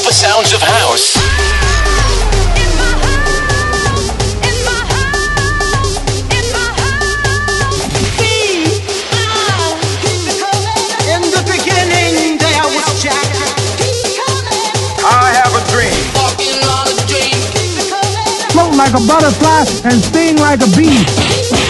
super sounds of house. In the beginning, there was Jack. I have a dream. Float like a butterfly and sting like a bee.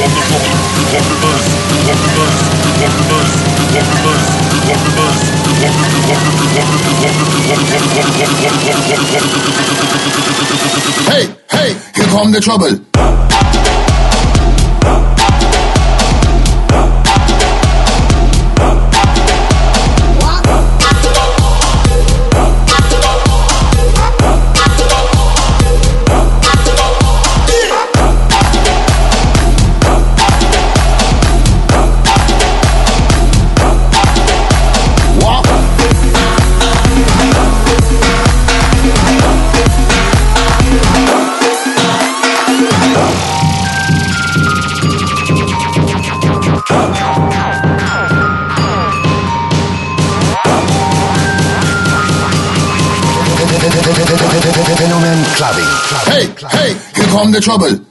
Hey, hey, here come the trouble. Fenomen clubbing. Hey, hey, here come the trouble.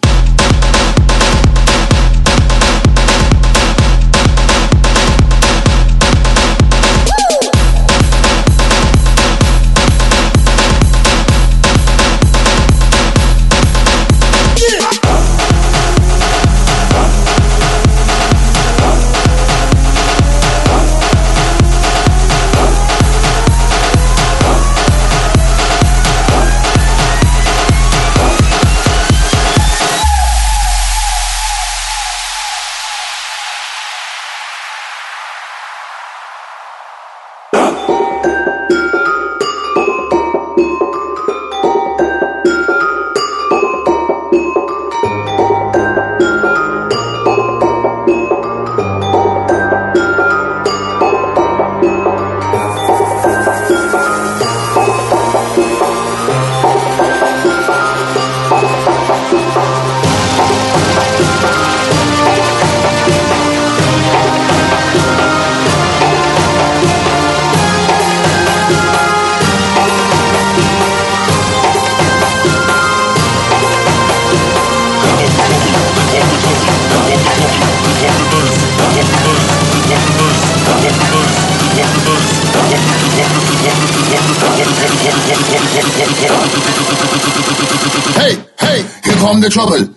Trouble.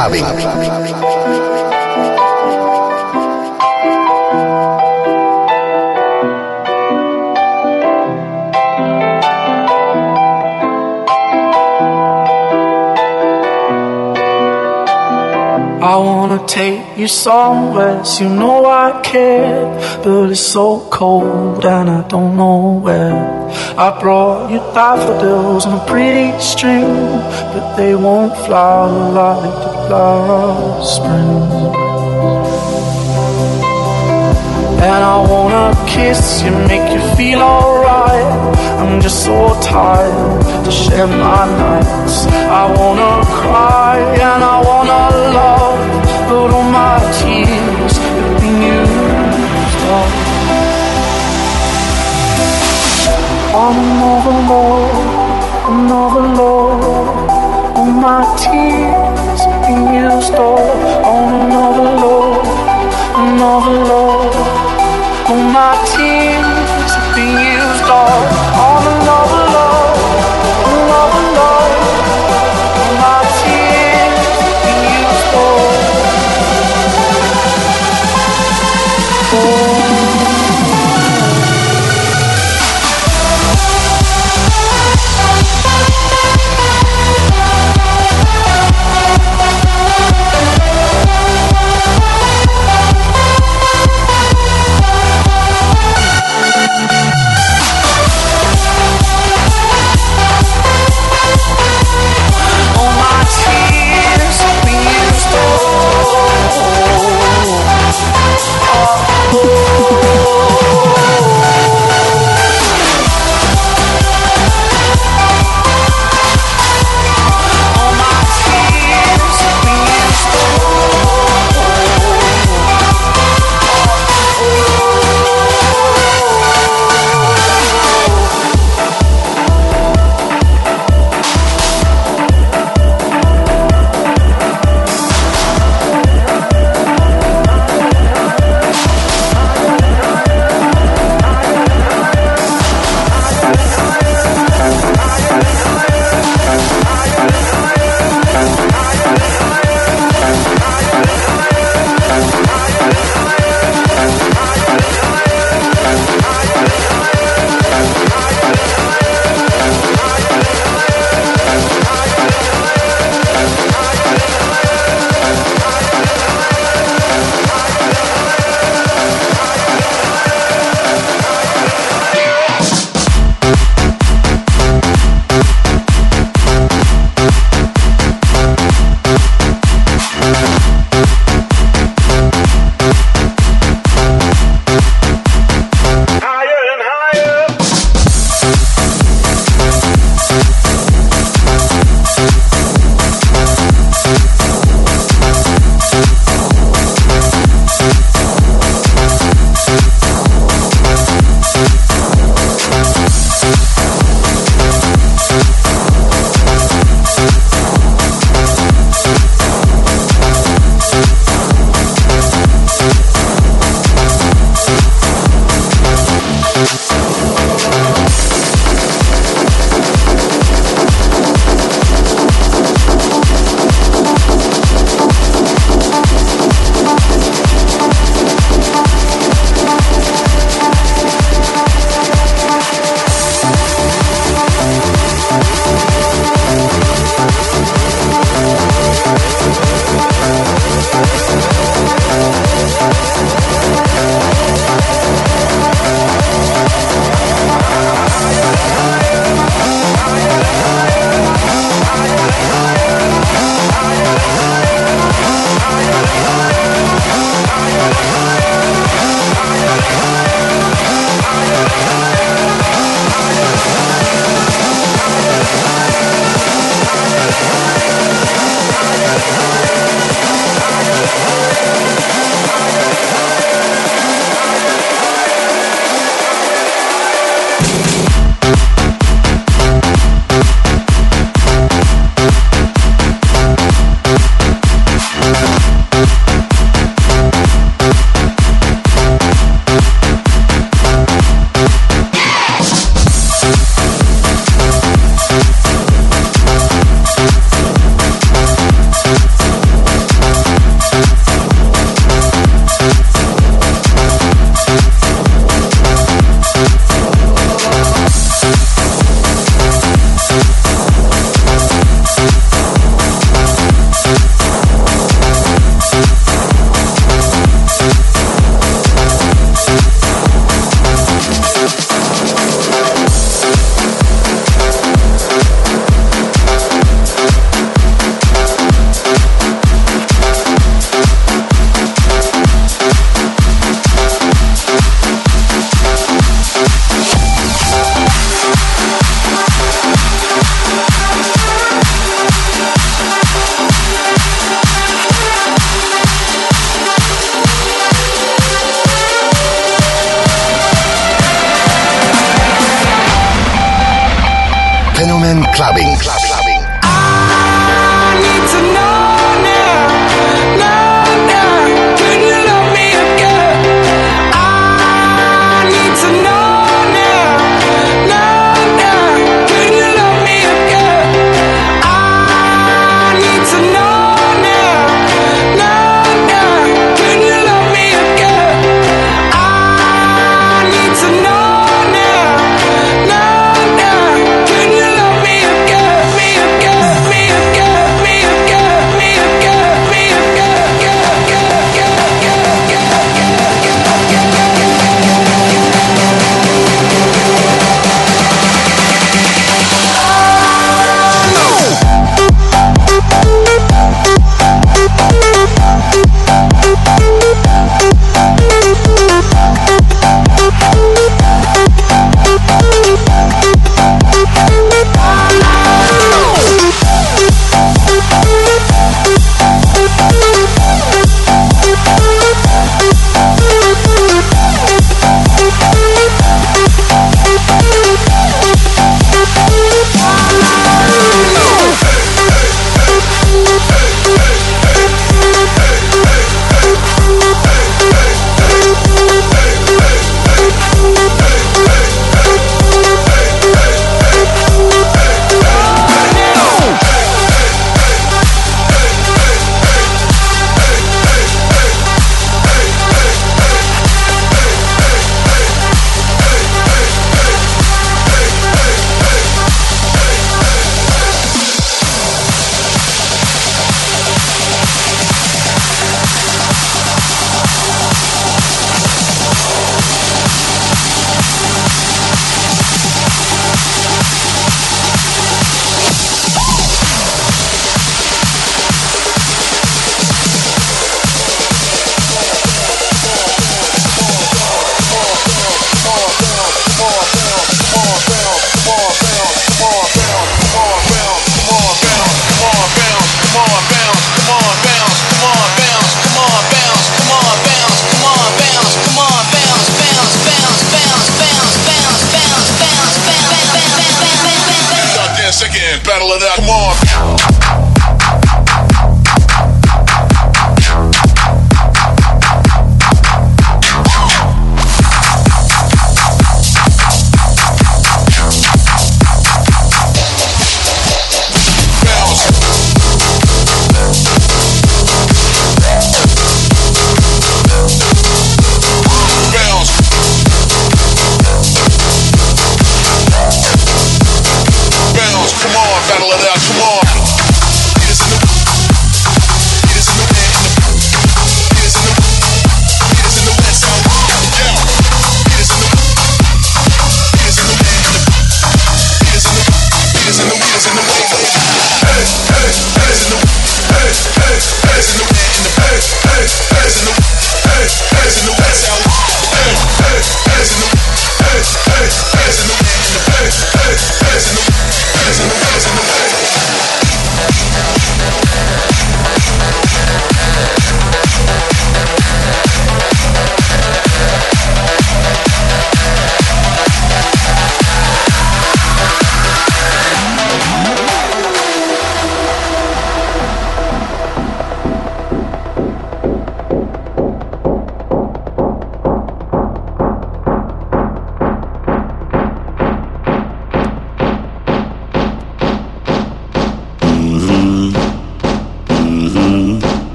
Clubbing. I wanna take you somewhere, you know I care. But it's so cold and I don't know where. I brought you daffodils on a pretty string, but they won't flower like the flower of spring. And I wanna kiss you, make you feel alright. I'm just so tired to share my nights. I wanna cry and I wanna love, but all my tears have been used up. On another love, another love, all my tears On another love, another love. All my tears been used on another love, another love. All my tears been used clubbing.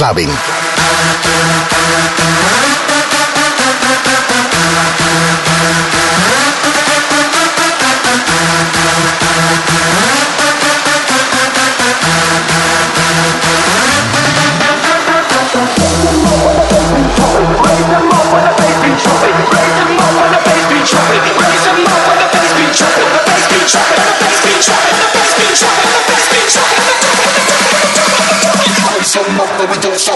Clubbing. Together, we don't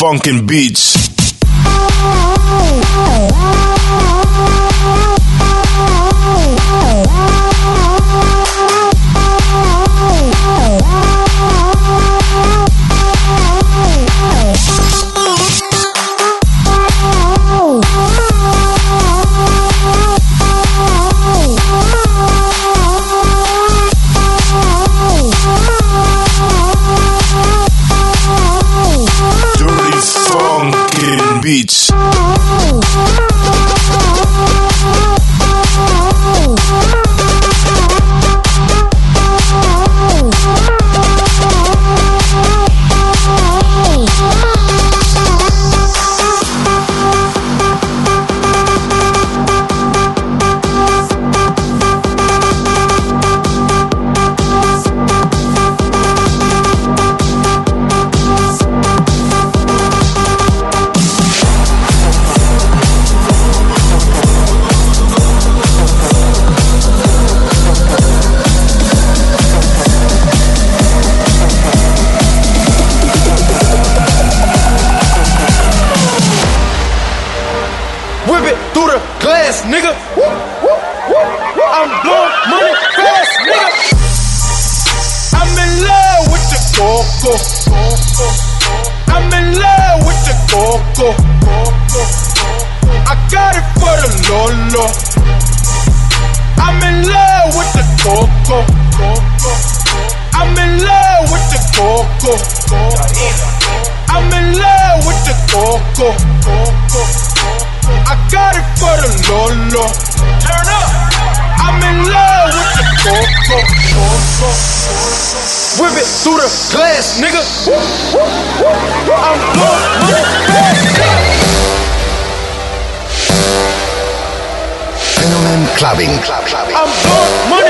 funkin' beats. Fenomen Clubbing. Club, clubbing. I'm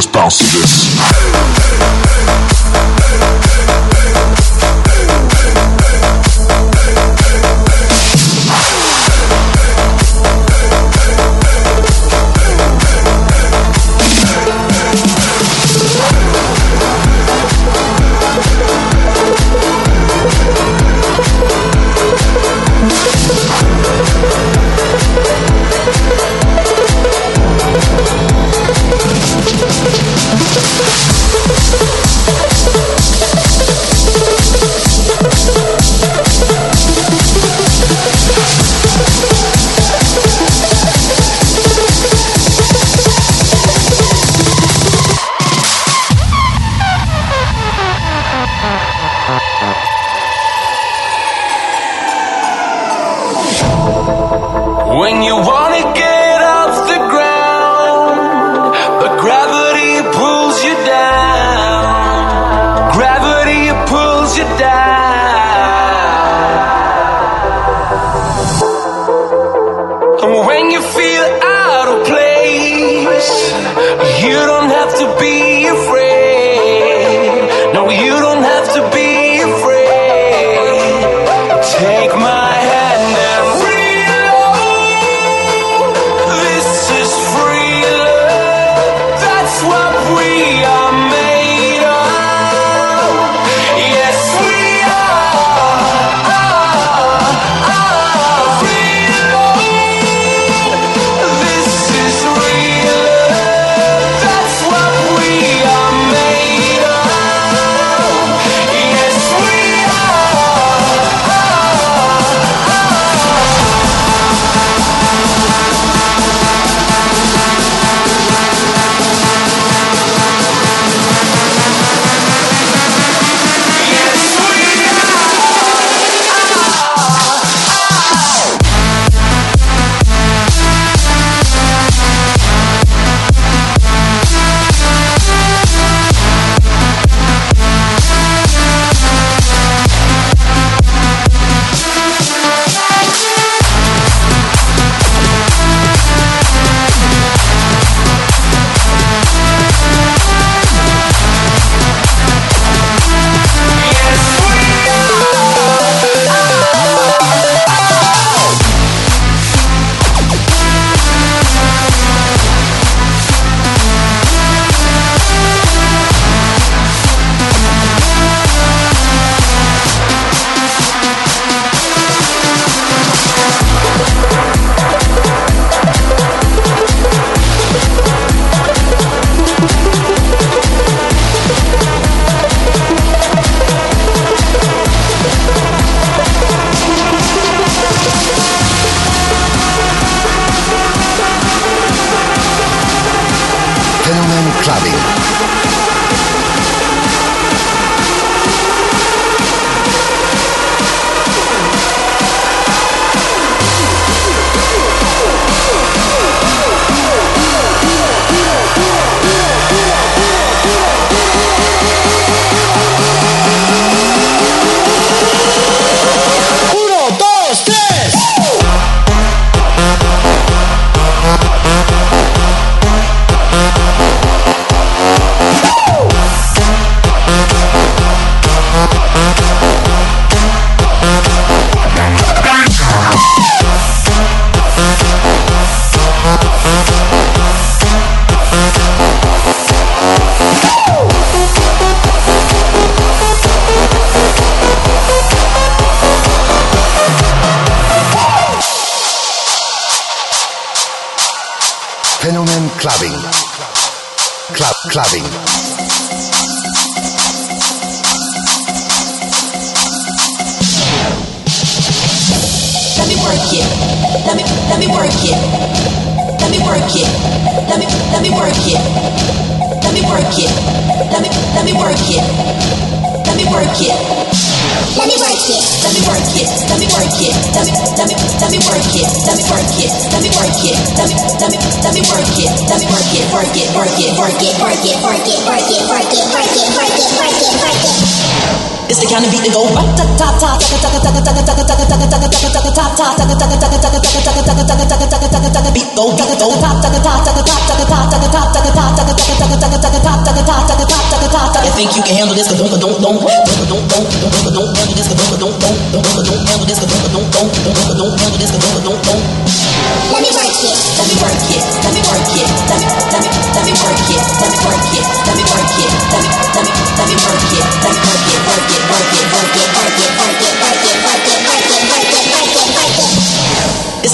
Just bounce to this.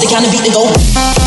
to kind of beat the goal.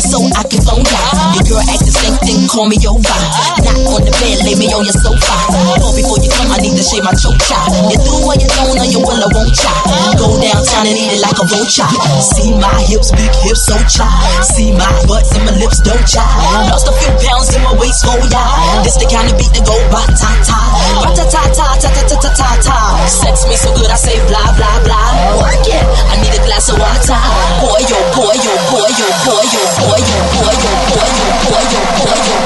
so I can phone ya. Your girl act call me over. Knock on the bed, lay me on your sofa. Know before you come, I need to shave my choke chop. You do what you don't, or will willow won't chop. Go downtown and eat it like a vulture. See my hips, big hips, so chop. See my butts and my lips, don't chop. Lost a few pounds in my waist, oh yeah. This the kind of beat that go ba ta ta, ba ta ta ta ta ta ta ta ta ta. Sex me so good, I say blah blah blah. Work it. I need a glass of water. Boy, yo, boy, yo, boy, yo, boy, yo, boy, yo, boy, yo, boy, yo, boy, yo, boy, yo, boy, yo.